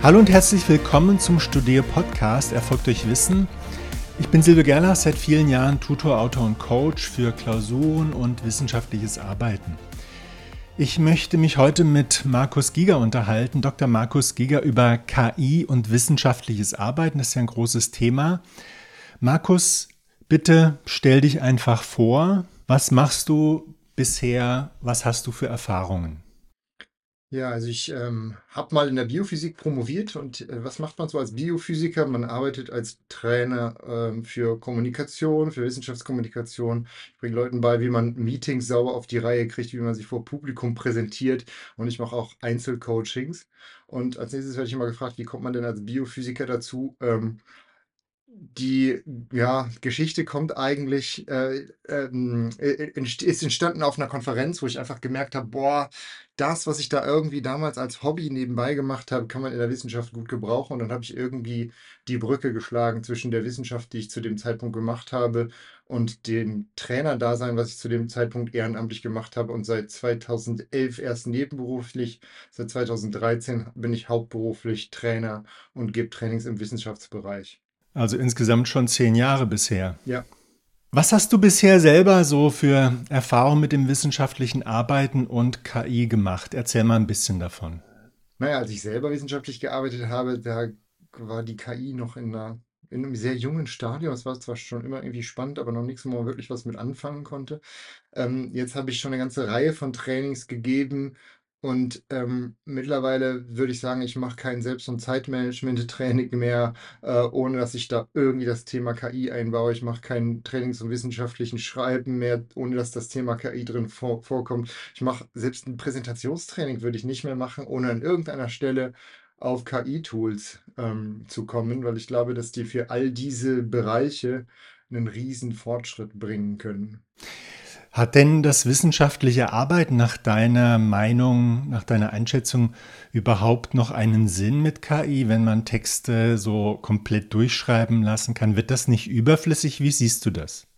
Hallo und herzlich willkommen zum Studier Podcast Erfolg durch Wissen. Ich bin Silvio Gerlach, seit vielen Jahren Tutor, Autor und Coach für Klausuren und wissenschaftliches Arbeiten. Ich möchte mich heute mit Markus Giger unterhalten, Dr. Markus Giger über KI und wissenschaftliches Arbeiten. Das ist ja ein großes Thema. Markus, bitte stell dich einfach vor. Was machst du bisher? Was hast du für Erfahrungen? Ja, also ich ähm, habe mal in der Biophysik promoviert und äh, was macht man so als Biophysiker? Man arbeitet als Trainer ähm, für Kommunikation, für Wissenschaftskommunikation. Ich bringe Leuten bei, wie man Meetings sauber auf die Reihe kriegt, wie man sich vor Publikum präsentiert und ich mache auch Einzelcoachings. Und als nächstes werde ich immer gefragt, wie kommt man denn als Biophysiker dazu, ähm, die ja, Geschichte kommt eigentlich, äh, äh, ist entstanden auf einer Konferenz, wo ich einfach gemerkt habe, boah, das, was ich da irgendwie damals als Hobby nebenbei gemacht habe, kann man in der Wissenschaft gut gebrauchen. Und dann habe ich irgendwie die Brücke geschlagen zwischen der Wissenschaft, die ich zu dem Zeitpunkt gemacht habe, und dem Trainerdasein, was ich zu dem Zeitpunkt ehrenamtlich gemacht habe. Und seit 2011 erst nebenberuflich, seit 2013 bin ich hauptberuflich Trainer und gebe Trainings im Wissenschaftsbereich. Also insgesamt schon zehn Jahre bisher. Ja. Was hast du bisher selber so für Erfahrungen mit dem wissenschaftlichen Arbeiten und KI gemacht? Erzähl mal ein bisschen davon. Naja, als ich selber wissenschaftlich gearbeitet habe, da war die KI noch in, einer, in einem sehr jungen Stadium. Es war zwar schon immer irgendwie spannend, aber noch nichts, wo man wirklich was mit anfangen konnte. Ähm, jetzt habe ich schon eine ganze Reihe von Trainings gegeben, und ähm, mittlerweile würde ich sagen, ich mache kein Selbst- und Zeitmanagement-Training mehr, äh, ohne dass ich da irgendwie das Thema KI einbaue. Ich mache kein Trainings- und wissenschaftlichen Schreiben mehr, ohne dass das Thema KI drin vor, vorkommt. Ich mache selbst ein Präsentationstraining würde ich nicht mehr machen, ohne an irgendeiner Stelle auf KI-Tools ähm, zu kommen, weil ich glaube, dass die für all diese Bereiche einen riesen Fortschritt bringen können. Hat denn das wissenschaftliche Arbeiten nach deiner Meinung, nach deiner Einschätzung überhaupt noch einen Sinn mit KI, wenn man Texte so komplett durchschreiben lassen kann? Wird das nicht überflüssig? Wie siehst du das?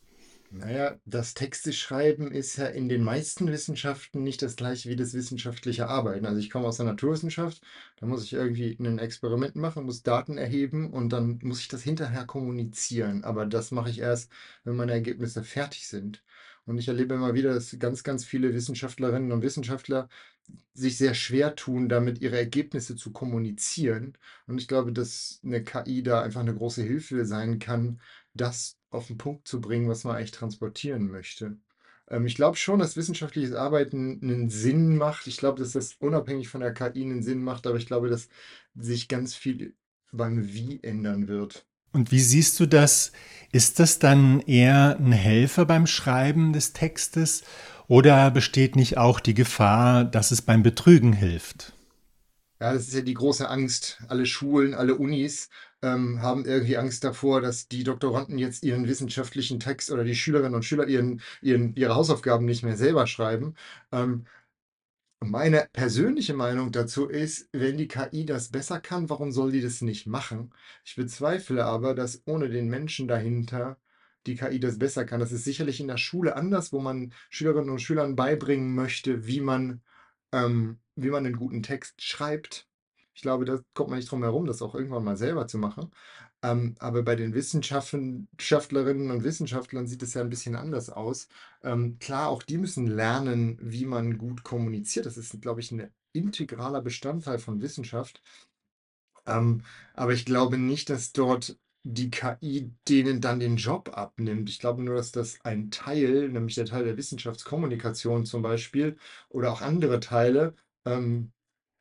Naja, das Texteschreiben ist ja in den meisten Wissenschaften nicht das gleiche wie das wissenschaftliche Arbeiten. Also ich komme aus der Naturwissenschaft, da muss ich irgendwie ein Experiment machen, muss Daten erheben und dann muss ich das hinterher kommunizieren. Aber das mache ich erst, wenn meine Ergebnisse fertig sind. Und ich erlebe immer wieder, dass ganz, ganz viele Wissenschaftlerinnen und Wissenschaftler sich sehr schwer tun, damit ihre Ergebnisse zu kommunizieren. Und ich glaube, dass eine KI da einfach eine große Hilfe sein kann, das auf den Punkt zu bringen, was man eigentlich transportieren möchte. Ähm, ich glaube schon, dass wissenschaftliches Arbeiten einen Sinn macht. Ich glaube, dass das unabhängig von der KI einen Sinn macht, aber ich glaube, dass sich ganz viel beim Wie ändern wird. Und wie siehst du das? Ist das dann eher ein Helfer beim Schreiben des Textes oder besteht nicht auch die Gefahr, dass es beim Betrügen hilft? Ja, das ist ja die große Angst. Alle Schulen, alle Unis ähm, haben irgendwie Angst davor, dass die Doktoranden jetzt ihren wissenschaftlichen Text oder die Schülerinnen und Schüler ihren, ihren, ihre Hausaufgaben nicht mehr selber schreiben. Ähm, meine persönliche Meinung dazu ist, wenn die KI das besser kann, warum soll die das nicht machen? Ich bezweifle aber, dass ohne den Menschen dahinter die KI das besser kann. Das ist sicherlich in der Schule anders, wo man Schülerinnen und Schülern beibringen möchte, wie man, ähm, wie man einen guten Text schreibt. Ich glaube, da kommt man nicht drum herum, das auch irgendwann mal selber zu machen. Ähm, aber bei den Wissenschaftlerinnen und Wissenschaftlern sieht es ja ein bisschen anders aus. Ähm, klar, auch die müssen lernen, wie man gut kommuniziert. Das ist, glaube ich, ein integraler Bestandteil von Wissenschaft. Ähm, aber ich glaube nicht, dass dort die KI denen dann den Job abnimmt. Ich glaube nur, dass das ein Teil, nämlich der Teil der Wissenschaftskommunikation zum Beispiel oder auch andere Teile, ähm,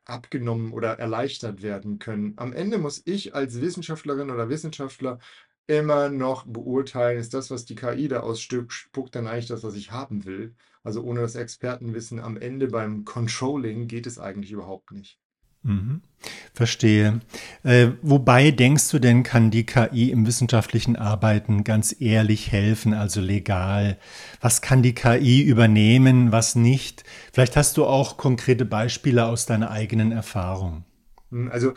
abgenommen oder erleichtert werden können. Am Ende muss ich als Wissenschaftlerin oder Wissenschaftler immer noch beurteilen, ist das, was die KI da ausspuckt, dann eigentlich das, was ich haben will. Also ohne das Expertenwissen am Ende beim Controlling geht es eigentlich überhaupt nicht. Mhm. Verstehe. Äh, wobei denkst du denn, kann die KI im wissenschaftlichen Arbeiten ganz ehrlich helfen, also legal? Was kann die KI übernehmen, was nicht? Vielleicht hast du auch konkrete Beispiele aus deiner eigenen Erfahrung. Hm, also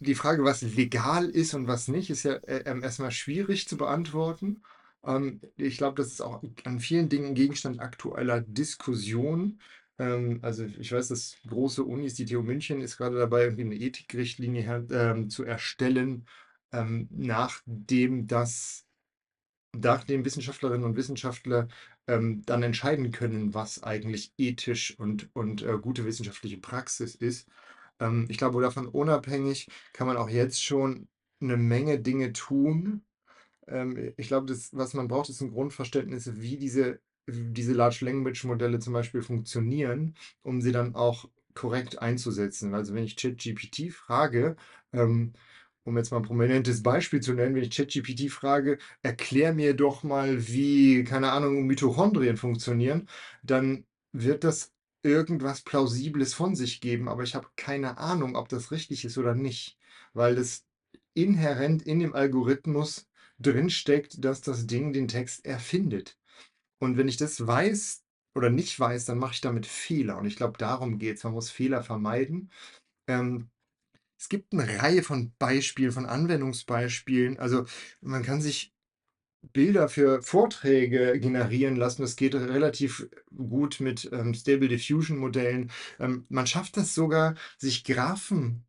die Frage, was legal ist und was nicht, ist ja äh, ähm, erstmal schwierig zu beantworten. Ähm, ich glaube, das ist auch an vielen Dingen Gegenstand aktueller Diskussion. Ähm, also ich weiß, dass große Unis, die TU München ist gerade dabei, irgendwie eine Ethikrichtlinie ähm, zu erstellen, ähm, nachdem das, nachdem Wissenschaftlerinnen und Wissenschaftler ähm, dann entscheiden können, was eigentlich ethisch und, und äh, gute wissenschaftliche Praxis ist. Ähm, ich glaube, davon unabhängig kann man auch jetzt schon eine Menge Dinge tun. Ähm, ich glaube, das, was man braucht, ist ein Grundverständnis, wie diese, diese Large Language Modelle zum Beispiel funktionieren, um sie dann auch korrekt einzusetzen. Also wenn ich ChatGPT frage, ähm, um jetzt mal ein prominentes Beispiel zu nennen, wenn ich ChatGPT frage, erklär mir doch mal, wie, keine Ahnung, Mitochondrien funktionieren, dann wird das irgendwas Plausibles von sich geben, aber ich habe keine Ahnung, ob das richtig ist oder nicht, weil das inhärent in dem Algorithmus drinsteckt, dass das Ding den Text erfindet. Und wenn ich das weiß oder nicht weiß, dann mache ich damit Fehler. Und ich glaube, darum geht es. Man muss Fehler vermeiden. Ähm, es gibt eine Reihe von Beispielen, von Anwendungsbeispielen. Also man kann sich Bilder für Vorträge generieren lassen. Das geht relativ gut mit ähm, Stable Diffusion Modellen. Ähm, man schafft das sogar, sich Graphen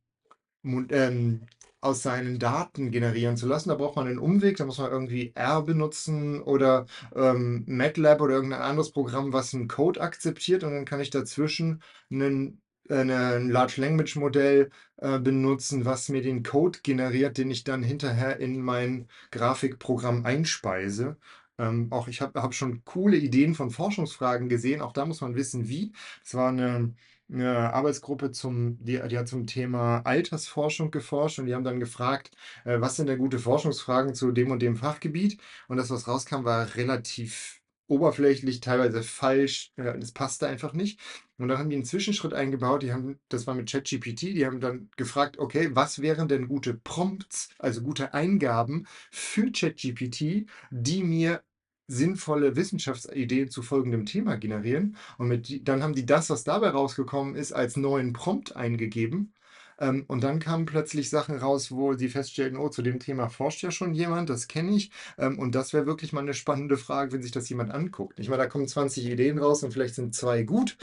ähm, aus seinen Daten generieren zu lassen. Da braucht man einen Umweg, da muss man irgendwie R benutzen oder ähm, MATLAB oder irgendein anderes Programm, was einen Code akzeptiert und dann kann ich dazwischen einen äh, ein Large Language Modell äh, benutzen, was mir den Code generiert, den ich dann hinterher in mein Grafikprogramm einspeise. Ähm, auch ich habe hab schon coole Ideen von Forschungsfragen gesehen. Auch da muss man wissen, wie. Es war eine, eine Arbeitsgruppe zum, die, die hat zum Thema Altersforschung geforscht und die haben dann gefragt, äh, was sind denn gute Forschungsfragen zu dem und dem Fachgebiet? Und das, was rauskam, war relativ oberflächlich, teilweise falsch. Äh, das passte einfach nicht. Und dann haben die einen Zwischenschritt eingebaut. Die haben, das war mit ChatGPT, die haben dann gefragt, okay, was wären denn gute Prompts, also gute Eingaben für ChatGPT, die mir sinnvolle Wissenschaftsideen zu folgendem Thema generieren. Und mit, dann haben die das, was dabei rausgekommen ist, als neuen Prompt eingegeben. Ähm, und dann kamen plötzlich Sachen raus, wo sie feststellten, oh, zu dem Thema forscht ja schon jemand, das kenne ich. Ähm, und das wäre wirklich mal eine spannende Frage, wenn sich das jemand anguckt. Ich meine, da kommen 20 Ideen raus und vielleicht sind zwei gut.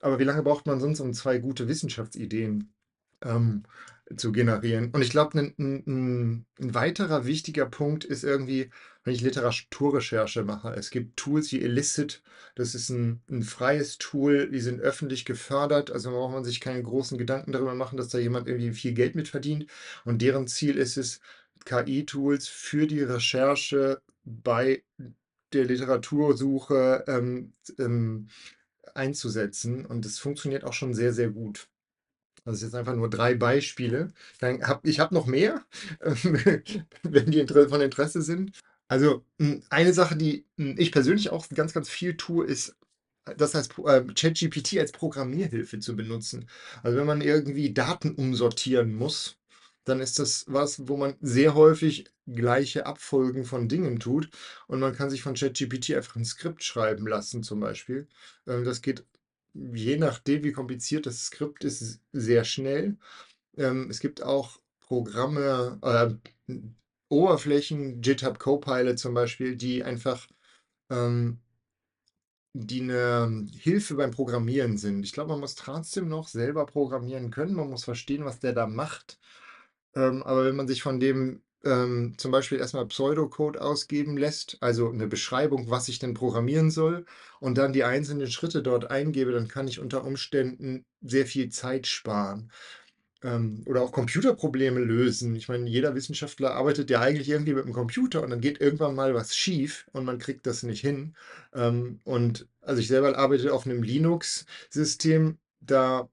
Aber wie lange braucht man sonst, um zwei gute Wissenschaftsideen ähm, zu generieren? Und ich glaube, ein, ein, ein weiterer wichtiger Punkt ist irgendwie, wenn ich Literaturrecherche mache. Es gibt Tools wie Illicit, das ist ein, ein freies Tool, die sind öffentlich gefördert, also braucht man sich keine großen Gedanken darüber machen, dass da jemand irgendwie viel Geld mit verdient. Und deren Ziel ist es, KI-Tools für die Recherche bei der Literatursuche ähm, ähm, einzusetzen. Und es funktioniert auch schon sehr, sehr gut. Das ist jetzt einfach nur drei Beispiele. Dann hab, ich habe noch mehr, wenn die von Interesse sind. Also hm, eine Sache, die hm, ich persönlich auch ganz, ganz viel tue, ist das als äh, ChatGPT als Programmierhilfe zu benutzen. Also wenn man irgendwie Daten umsortieren muss, dann ist das was, wo man sehr häufig gleiche Abfolgen von Dingen tut und man kann sich von ChatGPT einfach ein Skript schreiben lassen zum Beispiel. Ähm, das geht je nachdem, wie kompliziert das Skript ist, sehr schnell. Ähm, es gibt auch Programme, äh, Oberflächen, GitHub Copilot zum Beispiel, die einfach ähm, die eine Hilfe beim Programmieren sind. Ich glaube, man muss trotzdem noch selber programmieren können. Man muss verstehen, was der da macht. Ähm, aber wenn man sich von dem ähm, zum Beispiel erstmal Pseudocode ausgeben lässt, also eine Beschreibung, was ich denn programmieren soll, und dann die einzelnen Schritte dort eingebe, dann kann ich unter Umständen sehr viel Zeit sparen ähm, oder auch Computerprobleme lösen. Ich meine, jeder Wissenschaftler arbeitet ja eigentlich irgendwie mit dem Computer und dann geht irgendwann mal was schief und man kriegt das nicht hin. Ähm, und also ich selber arbeite auf einem Linux-System, da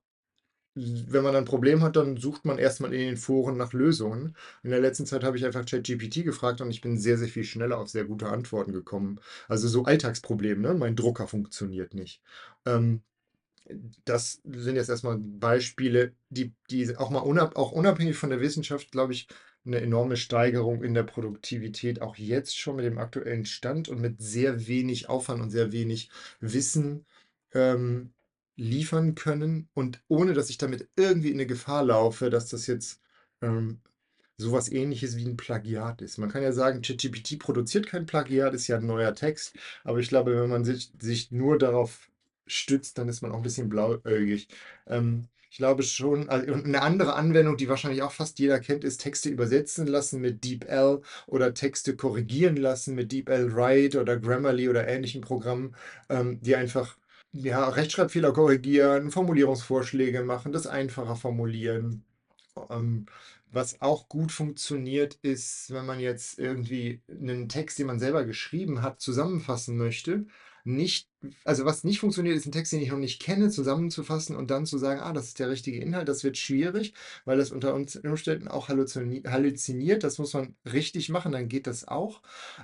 wenn man ein Problem hat, dann sucht man erstmal in den Foren nach Lösungen. In der letzten Zeit habe ich einfach ChatGPT gefragt und ich bin sehr, sehr viel schneller auf sehr gute Antworten gekommen. Also so Alltagsprobleme, ne? Mein Drucker funktioniert nicht. Ähm, das sind jetzt erstmal Beispiele, die, die auch mal unab, auch unabhängig von der Wissenschaft, glaube ich, eine enorme Steigerung in der Produktivität auch jetzt schon mit dem aktuellen Stand und mit sehr wenig Aufwand und sehr wenig Wissen ähm, liefern können und ohne dass ich damit irgendwie in eine Gefahr laufe, dass das jetzt ähm, sowas ähnliches wie ein Plagiat ist. Man kann ja sagen, ChatGPT produziert kein Plagiat, ist ja ein neuer Text, aber ich glaube, wenn man sich, sich nur darauf stützt, dann ist man auch ein bisschen blauäugig. Ähm, ich glaube schon, also, und 'ne andere Anwendung, die wahrscheinlich auch fast jeder kennt, ist Texte übersetzen lassen mit DeepL oder Texte korrigieren lassen mit DeepL Write oder Grammarly oder ähnlichen Programmen, ähm, die einfach, ja, Rechtschreibfehler korrigieren, Formulierungsvorschläge machen, das einfacher formulieren. Ähm, was auch gut funktioniert, ist, wenn man jetzt irgendwie einen Text, den man selber geschrieben hat, zusammenfassen möchte, nicht also, was nicht funktioniert, ist 'n Text, den ich noch nicht kenne, zusammenzufassen und dann zu sagen: „Ah, das ist der richtige Inhalt.“ Das wird schwierig, weil das unter uns Umständen auch halluzini halluziniert. Das muss man richtig machen, dann geht das auch.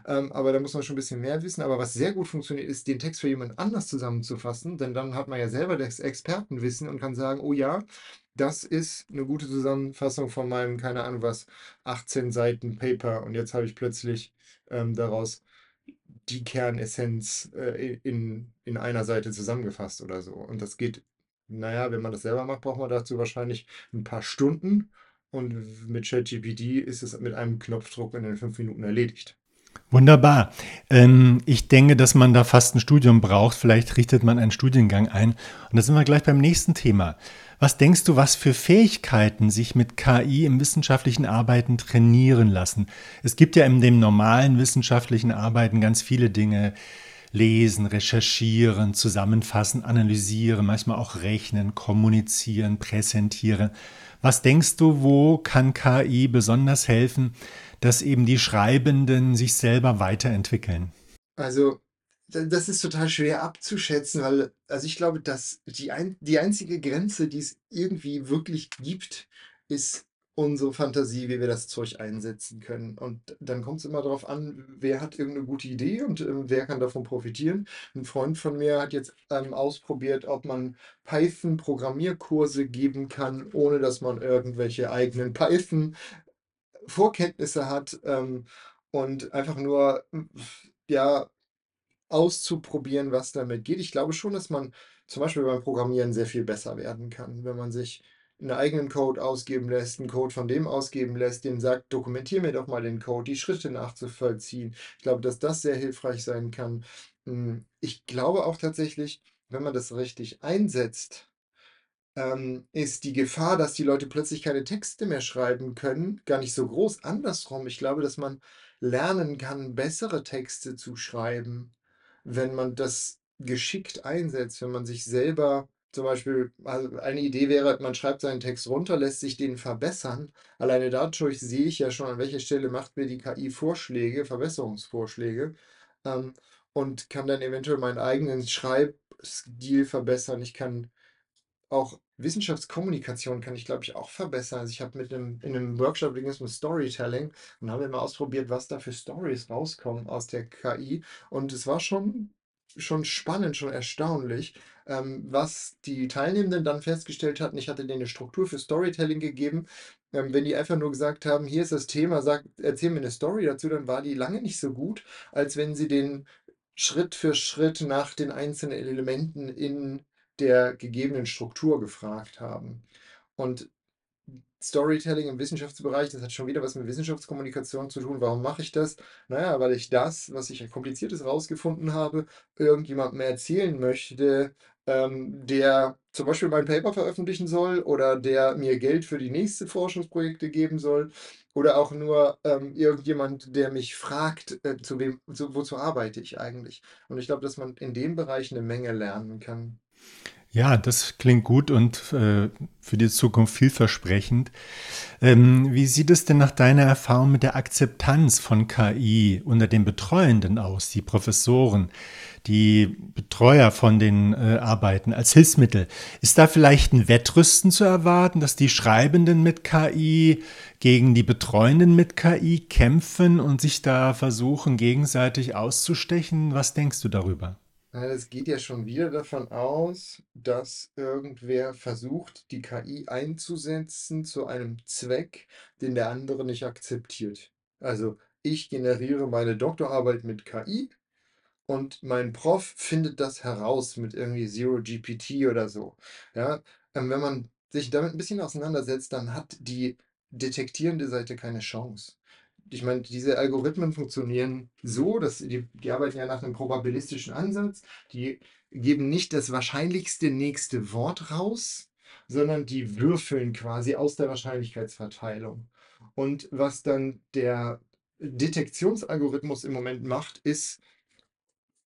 Ähm, aber da muss man schon 'n bisschen mehr wissen. Aber was sehr gut funktioniert, ist, den Text für jemand anders zusammenzufassen, denn dann hat man ja selber das Expertenwissen und kann sagen: „Oh ja, das ist 'ne gute Zusammenfassung von meinem, keine Ahnung was, 18 Seiten Paper und jetzt habe ich plötzlich, ähm, daraus die Kernessenz, äh, in in einer Seite zusammengefasst oder so.“ Und das geht na ja, wenn man das selber macht, braucht man dazu wahrscheinlich 'n paar Stunden und mit ChatGPT ist es mit einem Knopfdruck in den 5 Minuten erledigt. Wunderbar. Ähm, ich denke, dass man da fast 'n Studium braucht. Vielleicht richtet man einen Studiengang ein. Und da sind wir gleich beim nächsten Thema. Was denkst du, was für Fähigkeiten sich mit KI im wissenschaftlichen Arbeiten trainieren lassen? Es gibt ja in dem normalen wissenschaftlichen Arbeiten ganz viele Dinge. Lesen, recherchieren, zusammenfassen, analysieren, manchmal auch rechnen, kommunizieren, präsentieren. Was denkst du, wo kann KI besonders helfen, dass eben die Schreibenden sich selber weiterentwickeln? Also, das ist total schwer abzuschätzen, weil also, ich glaube, dass die ein die einzige Grenze, die es irgendwie wirklich gibt, ist unsere Fantasie, wie wir das Zeug einsetzen können. Und dann kommt's immer drauf an, wer hat irgend 'ne gute Idee und, ähm, wer kann davon profitieren. 'N Freund von mir hat jetzt, ähm, ausprobiert, ob man Python-Programmierkurse geben kann, ohne dass man irgendwelche eigenen Python-Vorkenntnisse hat, ähm, und einfach nur, ja, auszuprobieren, was damit geht. Ich glaube schon, dass man zum Beispiel beim Programmieren sehr viel besser werden kann, wenn man sich 'n eigenen Code ausgeben lässt, 'n Code von dem ausgeben lässt, dem sagt: „Dokumentier mir doch mal den Code“, die Schritte nachzuvollziehen. Ich glaube, dass das sehr hilfreich sein kann. Hm, ich glaube auch tatsächlich, wenn man das richtig einsetzt, ähm, ist die Gefahr, dass die Leute plötzlich keine Texte mehr schreiben können, gar nicht so groß. Andersrum, ich glaube, dass man lernen kann, bessere Texte zu schreiben, wenn man das geschickt einsetzt, wenn man sich selber zum Beispiel also, eine Idee wäre, man schreibt seinen Text runter, lässt sich den verbessern. Alleine dadurch sehe ich ja schon, an welcher Stelle macht mir die KI Vorschläge, Verbesserungsvorschläge, ähm, und kann dann eventuell meinen eigenen Schreibstil verbessern. Ich kann auch Wissenschaftskommunikation kann ich, glaube ich, auch verbessern. Also, ich habe mit 'nem in 'nem Workshop ging's um Storytelling und haben wir mal ausprobiert, was da für Storys rauskommen aus der KI. Und es war schon schon spannend, schon erstaunlich, ähm, was die Teilnehmenden dann festgestellt hatten. Ich hatte denen 'ne Struktur für Storytelling gegeben. Ähm, wenn die einfach nur gesagt haben: „Hier ist das Thema, sag erzähl mir 'ne Story dazu“, dann war die lange nicht so gut, als wenn sie den Schritt für Schritt nach den einzelnen Elementen in der gegebenen Struktur gefragt haben. Und Storytelling im Wissenschaftsbereich, das hat schon wieder was mit Wissenschaftskommunikation zu tun. Warum mache ich das? Na ja, weil ich das, was ich Kompliziertes rausgefunden habe, irgendjemandem erzählen möchte, ähm, der zum Beispiel mein Paper veröffentlichen soll oder der mir Geld für die nächste Forschungsprojekte geben soll oder auch nur, ähm, irgendjemand, der mich fragt, äh, zu wem zu wozu arbeite ich eigentlich? Und ich glaube, dass man in dem Bereich 'ne Menge lernen kann. Ja, das klingt gut und, äh, für die Zukunft vielversprechend. Ähm, wie sieht es denn nach deiner Erfahrung mit der Akzeptanz von KI unter den Betreuenden aus, die Professoren, die Betreuer von den, äh, Arbeiten als Hilfsmittel? Ist da vielleicht 'n Wettrüsten zu erwarten, dass die Schreibenden mit KI gegen die Betreuenden mit KI kämpfen und sich da versuchen, gegenseitig auszustechen? Was denkst du darüber? Das geht ja schon wieder davon aus, dass irgendwer versucht, die KI einzusetzen zu einem Zweck, den der andere nicht akzeptiert. Also, ich generiere meine Doktorarbeit mit KI und mein Prof findet das heraus mit irgendwie Zero GPT oder so, ja? Ähm, wenn man sich damit 'n bisschen auseinandersetzt, dann hat die detektierende Seite keine Chance. Ich meine, diese Algorithmen funktionieren so, dass die, die arbeiten ja nach einem probabilistischen Ansatz. Die geben nicht das wahrscheinlichste nächste Wort raus, sondern die würfeln quasi aus der Wahrscheinlichkeitsverteilung. Und was dann der Detektionsalgorithmus im Moment macht, ist,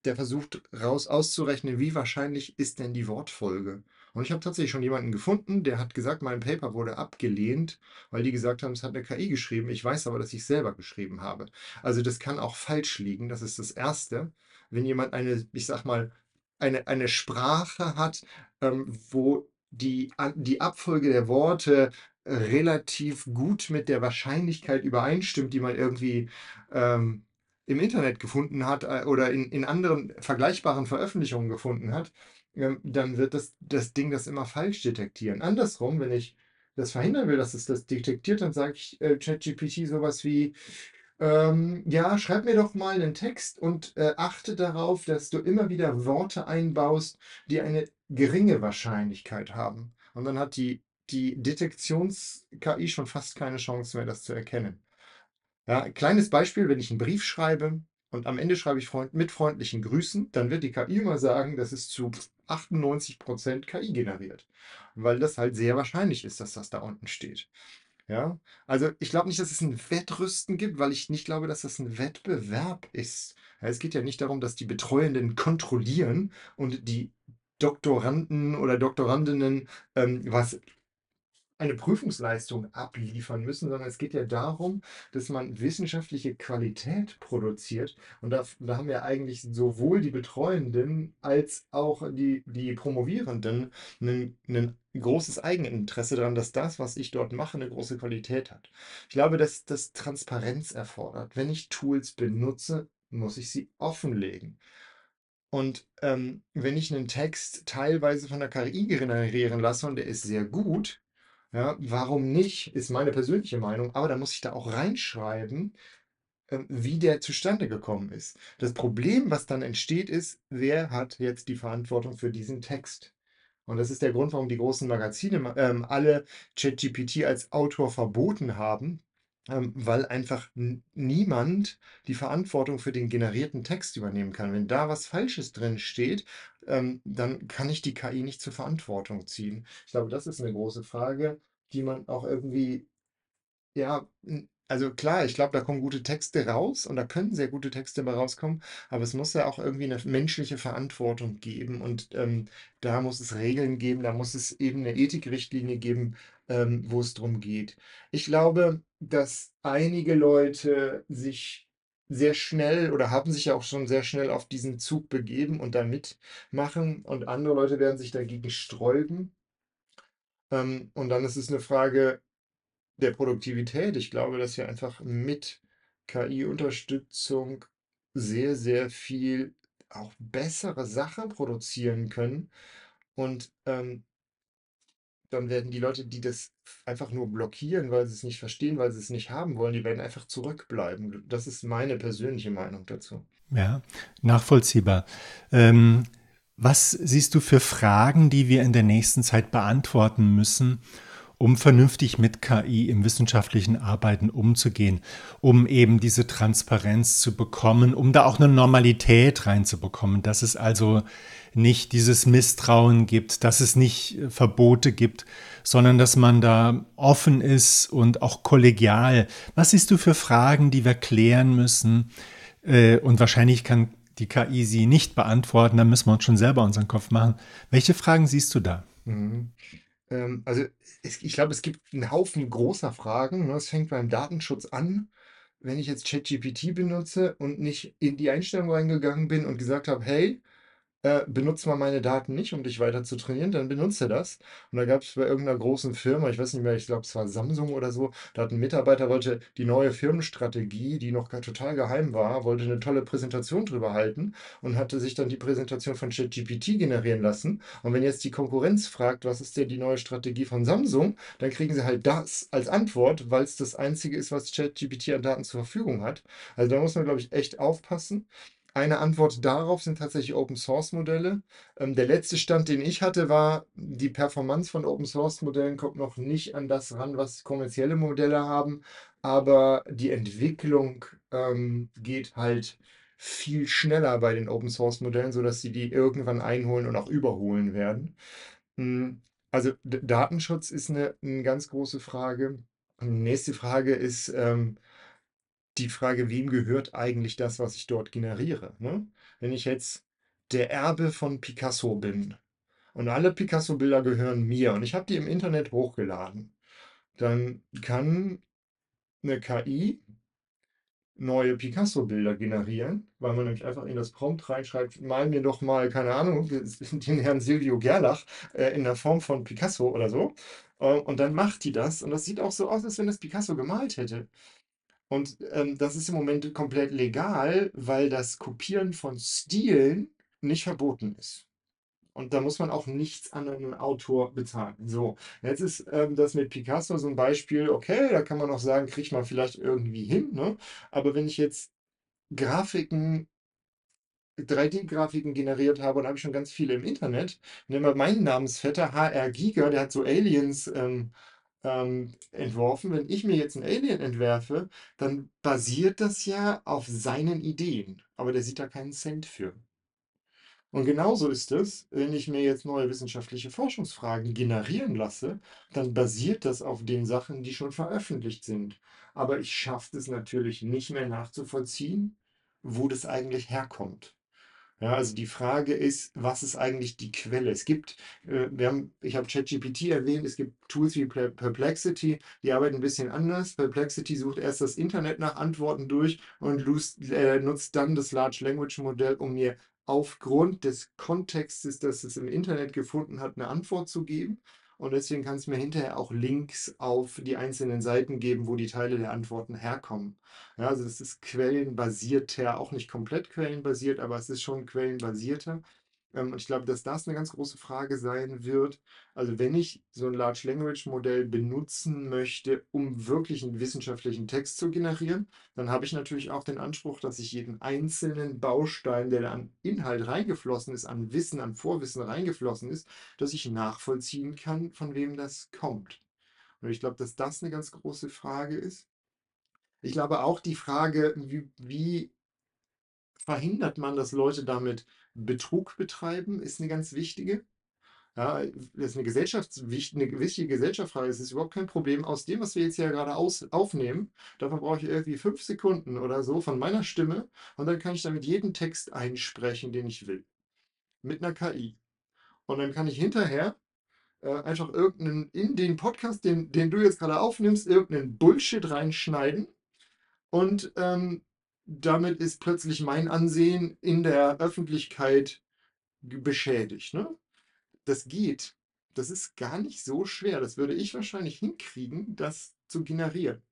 der versucht raus auszurechnen, wie wahrscheinlich ist denn die Wortfolge. Und ich habe tatsächlich schon jemanden gefunden, der hat gesagt, mein Paper wurde abgelehnt, weil die gesagt haben, es hat eine KI geschrieben. Ich weiß aber, dass ich es selber geschrieben habe. Also das kann auch falsch liegen. Das ist das Erste. Wenn jemand eine, ich sag mal, eine, eine Sprache hat, ähm, wo die, die Abfolge der Worte relativ gut mit der Wahrscheinlichkeit übereinstimmt, die man irgendwie ähm, im Internet gefunden hat äh, oder in, in anderen vergleichbaren Veröffentlichungen gefunden hat, dann wird das, das Ding das immer falsch detektieren. Andersrum, wenn ich das verhindern will, dass es das detektiert, dann sage ich äh, ChatGPT sowas wie, ähm, ja, schreib mir doch mal einen Text und äh, achte darauf, dass du immer wieder Worte einbaust, die eine geringe Wahrscheinlichkeit haben. Und dann hat die, die Detektions-KI schon fast keine Chance mehr, das zu erkennen. Ja, ein kleines Beispiel, wenn ich einen Brief schreibe und am Ende schreibe ich Freund, mit freundlichen Grüßen, dann wird die KI immer sagen, das ist zu 98% KI generiert, weil das halt sehr wahrscheinlich ist, dass das da unten steht. Ja, also ich glaube nicht, dass es ein Wettrüsten gibt, weil ich nicht glaube, dass das ein Wettbewerb ist. Ja, es geht ja nicht darum, dass die Betreuenden kontrollieren und die Doktoranden oder Doktorandinnen ähm, was eine Prüfungsleistung abliefern müssen, sondern es geht ja darum, dass man wissenschaftliche Qualität produziert. Und da, da haben ja eigentlich sowohl die Betreuenden als auch die, die Promovierenden ein, ein großes Eigeninteresse daran, dass das, was ich dort mache, eine große Qualität hat. Ich glaube, dass das Transparenz erfordert. Wenn ich Tools benutze, muss ich sie offenlegen. Und ähm, wenn ich einen Text teilweise von der KI generieren lasse und der ist sehr gut, ja, warum nicht, ist meine persönliche Meinung, aber da muss ich da auch reinschreiben, ähm, wie der zustande gekommen ist. Das Problem, was dann entsteht, ist, wer hat jetzt die Verantwortung für diesen Text? Und das ist der Grund, warum die großen Magazine ähm, alle ChatGPT als Autor verboten haben, weil einfach niemand die Verantwortung für den generierten Text übernehmen kann. Wenn da was Falsches drin steht, ähm, dann kann ich die KI nicht zur Verantwortung ziehen. Ich glaube, das ist eine große Frage, die man auch irgendwie, ja, also klar, ich glaube, da kommen gute Texte raus und da können sehr gute Texte bei rauskommen, aber es muss ja auch irgendwie eine menschliche Verantwortung geben und ähm, da muss es Regeln geben, da muss es eben eine Ethikrichtlinie geben, ähm, wo es darum geht. Ich glaube, dass einige Leute sich sehr schnell oder haben sich ja auch schon sehr schnell auf diesen Zug begeben und da mitmachen und andere Leute werden sich dagegen sträuben. Ähm, und dann ist es eine Frage der Produktivität. Ich glaube, dass wir einfach mit KI-Unterstützung sehr, sehr viel auch bessere Sachen produzieren können. Und ähm, dann werden die Leute, die das einfach nur blockieren, weil sie es nicht verstehen, weil sie es nicht haben wollen, die werden einfach zurückbleiben. Das ist meine persönliche Meinung dazu. Ja, nachvollziehbar. Ähm, was siehst du für Fragen, die wir in der nächsten Zeit beantworten müssen, um vernünftig mit KI im wissenschaftlichen Arbeiten umzugehen, um eben diese Transparenz zu bekommen, um da auch eine Normalität reinzubekommen, dass es also nicht dieses Misstrauen gibt, dass es nicht Verbote gibt, sondern dass man da offen ist und auch kollegial. Was siehst du für Fragen, die wir klären müssen? Äh, und wahrscheinlich kann die KI sie nicht beantworten, da müssen wir uns schon selber unseren Kopf machen. Welche Fragen siehst du da? Mhm. Ähm, also ich glaube, es gibt einen Haufen großer Fragen. Ne? Es fängt beim Datenschutz an. Wenn ich jetzt ChatGPT benutze und nicht in die Einstellung reingegangen bin und gesagt habe, hey, äh, benutze mal meine Daten nicht, um dich weiter zu trainieren, dann benutze das. Und da gab es bei irgendeiner großen Firma, ich weiß nicht mehr, ich glaube, es war Samsung oder so, da hat ein Mitarbeiter, wollte die neue Firmenstrategie, die noch total geheim war, wollte eine tolle Präsentation drüber halten und hatte sich dann die Präsentation von ChatGPT generieren lassen. Und wenn jetzt die Konkurrenz fragt, was ist denn die neue Strategie von Samsung, dann kriegen sie halt das als Antwort, weil es das Einzige ist, was ChatGPT an Daten zur Verfügung hat. Also da muss man, glaube ich, echt aufpassen. Eine Antwort darauf sind tatsächlich Open-Source-Modelle. Ähm, der letzte Stand, den ich hatte, war, die Performance von Open-Source-Modellen kommt noch nicht an das ran, was kommerzielle Modelle haben, aber die Entwicklung ähm, geht halt viel schneller bei den Open-Source-Modellen, sodass sie die irgendwann einholen und auch überholen werden. Hm, also Datenschutz ist eine, eine ganz große Frage. Nächste Frage ist, ähm, die Frage, wem gehört eigentlich das, was ich dort generiere? Ne? Wenn ich jetzt der Erbe von Picasso bin und alle Picasso-Bilder gehören mir und ich habe die im Internet hochgeladen, dann kann eine KI neue Picasso-Bilder generieren, weil man nämlich einfach in das Prompt reinschreibt, mal mir doch mal, keine Ahnung, den Herrn Silvio Gerlach äh, in der Form von Picasso oder so. Äh, und dann macht die das und das sieht auch so aus, als wenn das Picasso gemalt hätte. Und ähm, das ist im Moment komplett legal, weil das Kopieren von Stilen nicht verboten ist. Und da muss man auch nichts an einen Autor bezahlen. So, jetzt ist ähm, das mit Picasso so ein Beispiel, okay, da kann man auch sagen, kriegt man vielleicht irgendwie hin. Ne? Aber wenn ich jetzt Grafiken 3D-Grafiken generiert habe, und da habe ich schon ganz viele im Internet. Nehmen wir meinen Namensvetter HR Giga, der hat so Aliens ähm, ähm, entworfen. Wenn ich mir jetzt ein Alien entwerfe, dann basiert das ja auf seinen Ideen. Aber der sieht da keinen Cent für. Und genauso ist es, wenn ich mir jetzt neue wissenschaftliche Forschungsfragen generieren lasse, dann basiert das auf den Sachen, die schon veröffentlicht sind. Aber ich schaffe es natürlich nicht mehr nachzuvollziehen, wo das eigentlich herkommt. Ja, also die Frage ist, was ist eigentlich die Quelle? Es gibt, äh, wir haben, ich habe ChatGPT erwähnt, es gibt Tools wie Perplexity, die arbeiten ein bisschen anders. Perplexity sucht erst das Internet nach Antworten durch und äh, nutzt dann das Large Language Modell, um mir aufgrund des Kontextes, das es im Internet gefunden hat, eine Antwort zu geben. Und deswegen kann es mir hinterher auch Links auf die einzelnen Seiten geben, wo die Teile der Antworten herkommen. Ja, also es ist quellenbasierter, auch nicht komplett quellenbasiert, aber es ist schon quellenbasierter. Ähm, und ich glaube, dass das eine ganz große Frage sein wird. Also wenn ich so ein Large Language Modell benutzen möchte, um wirklich einen wissenschaftlichen Text zu generieren, dann habe ich natürlich auch den Anspruch, dass ich jeden einzelnen Baustein, der da an Inhalt reingeflossen ist, an Wissen, an Vorwissen reingeflossen ist, dass ich nachvollziehen kann, von wem das kommt. Und ich glaube, dass das eine ganz große Frage ist. Ich glaube auch die Frage, wie, wie verhindert man, dass Leute damit Betrug betreiben, ist eine ganz wichtige. Ja, das ist eine, Gesellschafts eine wichtige Gesellschaftsfrage. Es ist überhaupt kein Problem. Aus dem, was wir jetzt hier gerade aus, aufnehmen, davon brauche ich irgendwie fünf Sekunden oder so von meiner Stimme und dann kann ich damit jeden Text einsprechen, den ich will. Mit einer KI. Und dann kann ich hinterher äh, einfach irgendeinen, in den Podcast, den, den du jetzt gerade aufnimmst, irgendeinen Bullshit reinschneiden und ähm, damit ist plötzlich mein Ansehen in der Öffentlichkeit beschädigt. Ne? Das geht. Das ist gar nicht so schwer. Das würde ich wahrscheinlich hinkriegen, das zu generieren.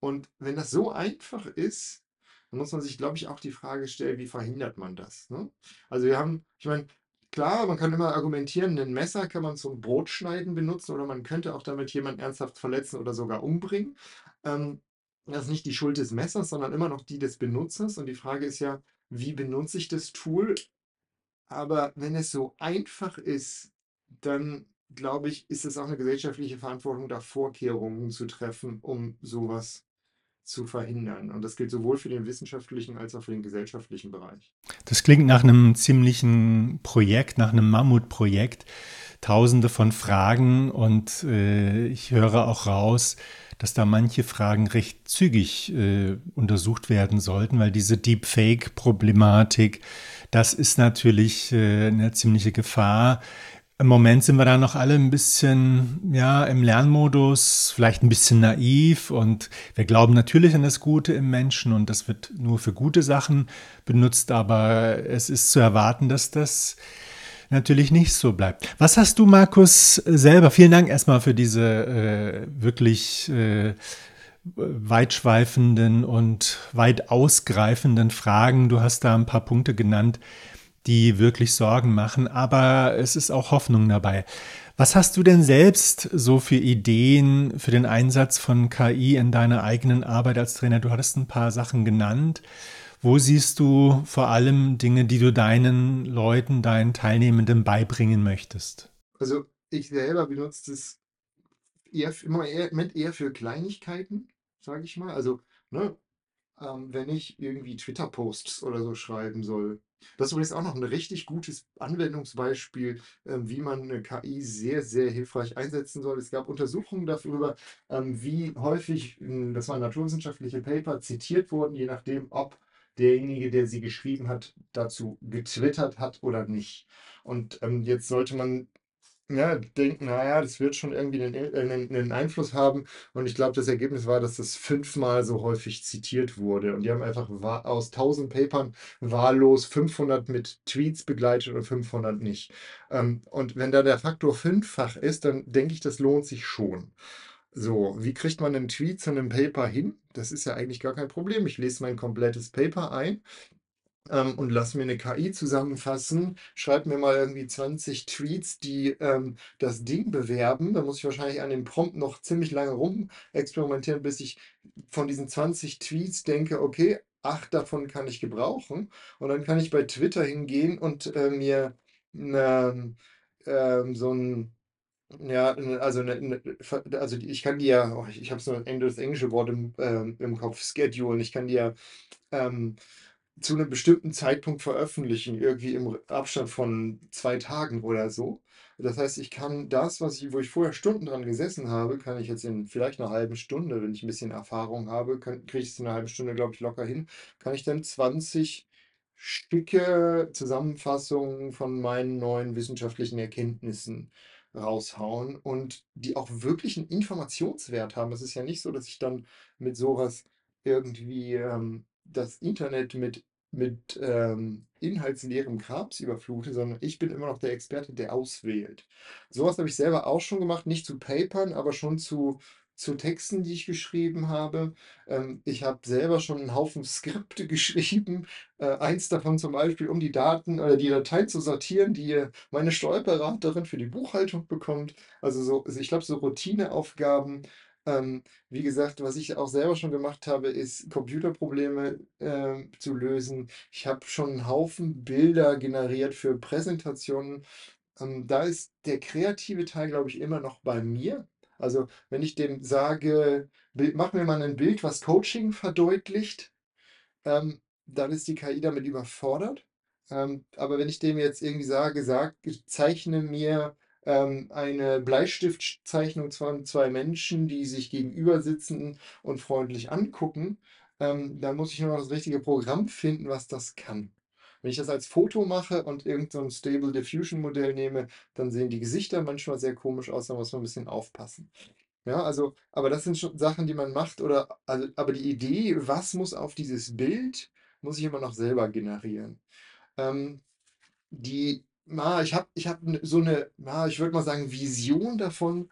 Und wenn das so einfach ist, dann muss man sich, glaube ich, auch die Frage stellen, wie verhindert man das? Ne? Also wir haben, ich meine, klar, man kann immer argumentieren, ein Messer kann man zum Brotschneiden benutzen oder man könnte auch damit jemanden ernsthaft verletzen oder sogar umbringen. Ähm, das ist nicht die Schuld des Messers, sondern immer noch die des Benutzers. Und die Frage ist ja, wie benutze ich das Tool? Aber wenn es so einfach ist, dann glaube ich, ist es auch eine gesellschaftliche Verantwortung, da Vorkehrungen zu treffen, um sowas zu verhindern. Und das gilt sowohl für den wissenschaftlichen als auch für den gesellschaftlichen Bereich. Das klingt nach einem ziemlichen Projekt, nach einem Mammutprojekt. Tausende von Fragen und äh, ich höre auch raus, dass da manche Fragen recht zügig äh, untersucht werden sollten, weil diese Deepfake-Problematik, das ist natürlich äh, eine ziemliche Gefahr. Im Moment sind wir da noch alle ein bisschen, ja, im Lernmodus, vielleicht ein bisschen naiv und wir glauben natürlich an das Gute im Menschen und das wird nur für gute Sachen benutzt, aber es ist zu erwarten, dass das natürlich nicht so bleibt. Was hast du, Markus, selber? Vielen Dank erstmal für diese äh, wirklich äh, weitschweifenden und weit ausgreifenden Fragen. Du hast da ein paar Punkte genannt, die wirklich Sorgen machen, aber es ist auch Hoffnung dabei. Was hast du denn selbst so für Ideen für den Einsatz von KI in deiner eigenen Arbeit als Trainer? Du hattest ein paar Sachen genannt. Wo siehst du vor allem Dinge, die du deinen Leuten, deinen Teilnehmenden beibringen möchtest? Also ich selber benutze das eher, immer eher, eher für Kleinigkeiten, sage ich mal. Also, ne, ähm, wenn ich irgendwie Twitter-Posts oder so schreiben soll. Das ist übrigens auch noch ein richtig gutes Anwendungsbeispiel, ähm, wie man eine KI sehr, sehr hilfreich einsetzen soll. Es gab Untersuchungen darüber, ähm, wie häufig, hm, das waren naturwissenschaftliche Paper, zitiert wurden, je nachdem, ob derjenige, der sie geschrieben hat, dazu getwittert hat oder nicht. Und ähm, jetzt sollte man ja, denken, naja, das wird schon irgendwie einen, äh, einen, einen Einfluss haben. Und ich glaube, das Ergebnis war, dass das fünfmal so häufig zitiert wurde. Und die haben einfach aus 1000 Papern wahllos 500 mit Tweets begleitet und 500 nicht. Ähm, und wenn da der Faktor fünffach ist, dann denke ich, das lohnt sich schon. So, wie kriegt man einen Tweet zu einem Paper hin? Das ist ja eigentlich gar kein Problem. Ich lese mein komplettes Paper ein ähm, und lass mir eine KI zusammenfassen. Schreib mir mal irgendwie 20 Tweets, die ähm, das Ding bewerben. Da muss ich wahrscheinlich an dem Prompt noch ziemlich lange rum experimentieren, bis ich von diesen 20 Tweets denke, okay, acht davon kann ich gebrauchen. Und dann kann ich bei Twitter hingehen und äh, mir ähm, ähm, so ein ja, also, ne, ne, also ich kann die ja, oh, ich, ich habe so ein das englische Wort im, ähm, im Kopf, Schedule. Ich kann ja ähm, zu einem bestimmten Zeitpunkt veröffentlichen, irgendwie im Abstand von zwei Tagen oder so. Das heißt, ich kann das, was ich, wo ich vorher Stunden dran gesessen habe, kann ich jetzt in vielleicht einer halben Stunde, wenn ich ein bisschen Erfahrung habe, kriege ich es in einer halben Stunde, glaube ich, locker hin, kann ich dann 20 Stücke Zusammenfassungen von meinen neuen wissenschaftlichen Erkenntnissen raushauen und die auch wirklich einen Informationswert haben. Es ist ja nicht so, dass ich dann mit sowas irgendwie ähm, das Internet mit, mit ähm, inhaltsleerem Krams überflute, sondern ich bin immer noch der Experte, der auswählt. Sowas habe ich selber auch schon gemacht, nicht zu Papern, aber schon zu, zu Texten, die ich geschrieben habe. Ähm, ich habe selber schon einen Haufen Skripte geschrieben. Äh, eins davon zum Beispiel, um die Daten oder die Dateien zu sortieren, die meine Steuerberaterin für die Buchhaltung bekommt. Also so, also ich glaube, so Routineaufgaben ähm, wie gesagt, was ich auch selber schon gemacht habe, ist Computerprobleme äh, zu lösen. Ich habe schon einen Haufen Bilder generiert für Präsentationen. Ähm, da ist der kreative Teil, glaube ich, immer noch bei mir. Also wenn ich dem sage, mach mir mal ein Bild, was Coaching verdeutlicht, ähm, dann ist die KI damit überfordert. Ähm, aber wenn ich dem jetzt irgendwie sage, sag, zeichne mir ähm, eine Bleistiftzeichnung von zwei Menschen, die sich gegenüber sitzen und freundlich angucken, ähm, dann muss ich nur noch das richtige Programm finden, was das kann. Wenn ich das als Foto mache und irgendein so Stable Diffusion Modell nehme, dann sehen die Gesichter manchmal sehr komisch aus, da muss man ein bisschen aufpassen. Ja, also, aber das sind schon Sachen, die man macht, oder, also, aber die Idee, was muss auf dieses Bild, muss ich immer noch selber generieren. Ähm, die na, ich habe ich hab so eine, na, ich würde mal sagen, Vision davon,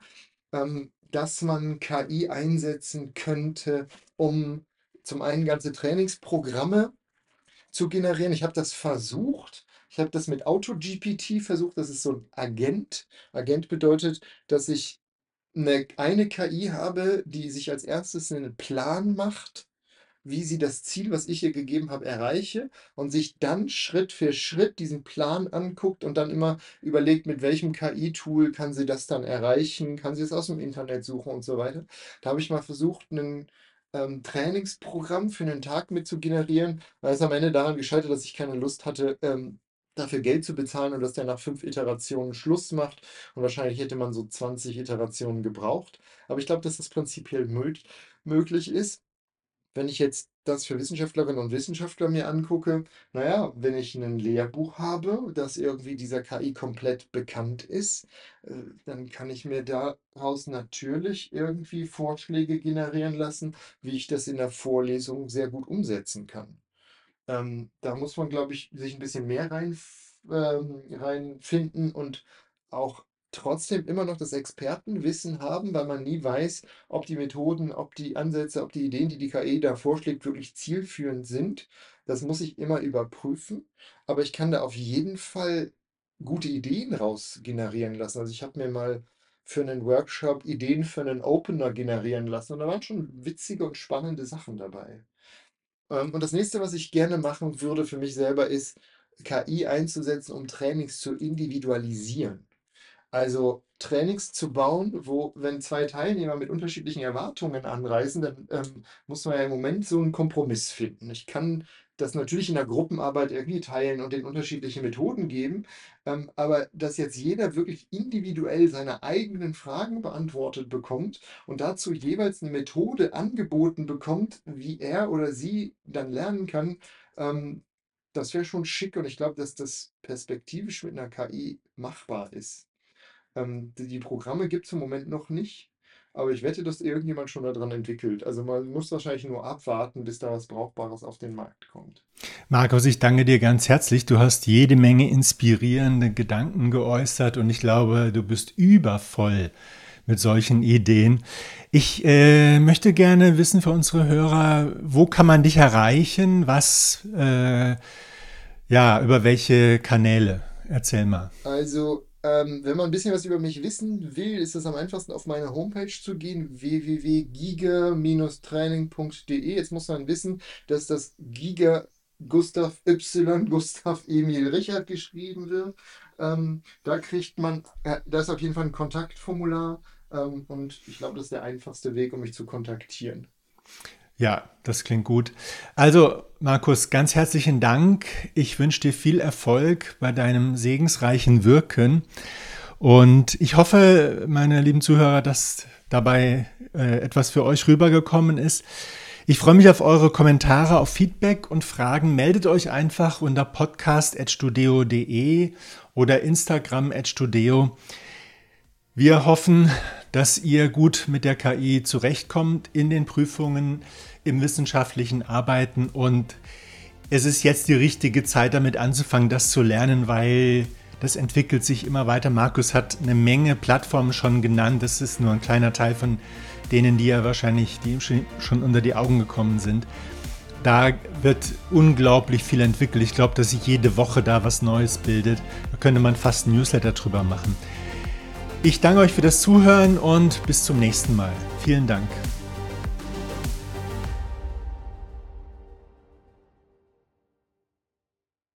ähm, dass man KI einsetzen könnte, um zum einen ganze Trainingsprogramme zu generieren. Ich habe das versucht. Ich habe das mit AutoGPT versucht. Das ist so ein Agent. Agent bedeutet, dass ich eine, eine KI habe, die sich als erstes einen Plan macht wie sie das Ziel, was ich ihr gegeben habe, erreiche und sich dann Schritt für Schritt diesen Plan anguckt und dann immer überlegt, mit welchem KI-Tool kann sie das dann erreichen, kann sie es aus dem Internet suchen und so weiter. Da habe ich mal versucht, ein ähm, Trainingsprogramm für einen Tag mit zu generieren. Da ist am Ende daran gescheitert, dass ich keine Lust hatte, ähm, dafür Geld zu bezahlen und dass der nach fünf Iterationen Schluss macht. Und wahrscheinlich hätte man so 20 Iterationen gebraucht. Aber ich glaube, dass das prinzipiell möglich ist. Wenn ich jetzt das für Wissenschaftlerinnen und Wissenschaftler mir angucke, naja, wenn ich ein Lehrbuch habe, das irgendwie dieser KI komplett bekannt ist, äh, dann kann ich mir daraus natürlich irgendwie Vorschläge generieren lassen, wie ich das in der Vorlesung sehr gut umsetzen kann. Ähm, da muss man, glaube ich, sich ein bisschen mehr rein, ähm, reinfinden und auch trotzdem immer noch das Expertenwissen haben, weil man nie weiß, ob die Methoden, ob die Ansätze, ob die Ideen, die die KI da vorschlägt, wirklich zielführend sind. Das muss ich immer überprüfen. Aber ich kann da auf jeden Fall gute Ideen raus generieren lassen. Also ich habe mir mal für einen Workshop Ideen für einen Opener generieren lassen und da waren schon witzige und spannende Sachen dabei. Ähm, und das nächste, was ich gerne machen würde für mich selber, ist, KI einzusetzen, um Trainings zu individualisieren. Also Trainings zu bauen, wo, wenn zwei Teilnehmer mit unterschiedlichen Erwartungen anreisen, dann ähm, muss man ja im Moment so einen Kompromiss finden. Ich kann das natürlich in der Gruppenarbeit irgendwie teilen und den unterschiedliche Methoden geben, ähm, aber dass jetzt jeder wirklich individuell seine eigenen Fragen beantwortet bekommt und dazu jeweils eine Methode angeboten bekommt, wie er oder sie dann lernen kann, ähm, das wäre schon schick und ich glaube, dass das perspektivisch mit einer KI machbar ist. Ähm, die, die Programme gibt es im Moment noch nicht, aber ich wette, dass irgendjemand schon daran entwickelt. Also man muss wahrscheinlich nur abwarten, bis da was Brauchbares auf den Markt kommt. Markus, ich danke dir ganz herzlich. Du hast jede Menge inspirierende Gedanken geäußert und ich glaube, du bist übervoll mit solchen Ideen. Ich äh, möchte gerne wissen für unsere Hörer, wo kann man dich erreichen? Was, äh, ja, über welche Kanäle? Erzähl mal. Also ähm, wenn man ein bisschen was über mich wissen will, ist es am einfachsten auf meine Homepage zu gehen, www.giga-training.de. Jetzt muss man wissen, dass das Giga Gustav Y, Gustav Emil Richard geschrieben wird. Ähm, da kriegt man, äh, da ist auf jeden Fall ein Kontaktformular ähm, und ich glaube, das ist der einfachste Weg, um mich zu kontaktieren. Ja, das klingt gut. Also, Markus, ganz herzlichen Dank. Ich wünsche dir viel Erfolg bei deinem segensreichen Wirken. Und ich hoffe, meine lieben Zuhörer, dass dabei äh, etwas für euch rübergekommen ist. Ich freue mich auf eure Kommentare, auf Feedback und Fragen. Meldet euch einfach unter podcast.studio.de oder Instagram.studio. Wir hoffen, dass ihr gut mit der KI zurechtkommt in den Prüfungen, im wissenschaftlichen Arbeiten und es ist jetzt die richtige Zeit, damit anzufangen, das zu lernen, weil das entwickelt sich immer weiter. Markus hat eine Menge Plattformen schon genannt. Das ist nur ein kleiner Teil von denen, die ja wahrscheinlich die schon unter die Augen gekommen sind. Da wird unglaublich viel entwickelt. Ich glaube, dass sich jede Woche da was Neues bildet. Da könnte man fast ein Newsletter drüber machen. Ich danke euch für das Zuhören und bis zum nächsten Mal. Vielen Dank.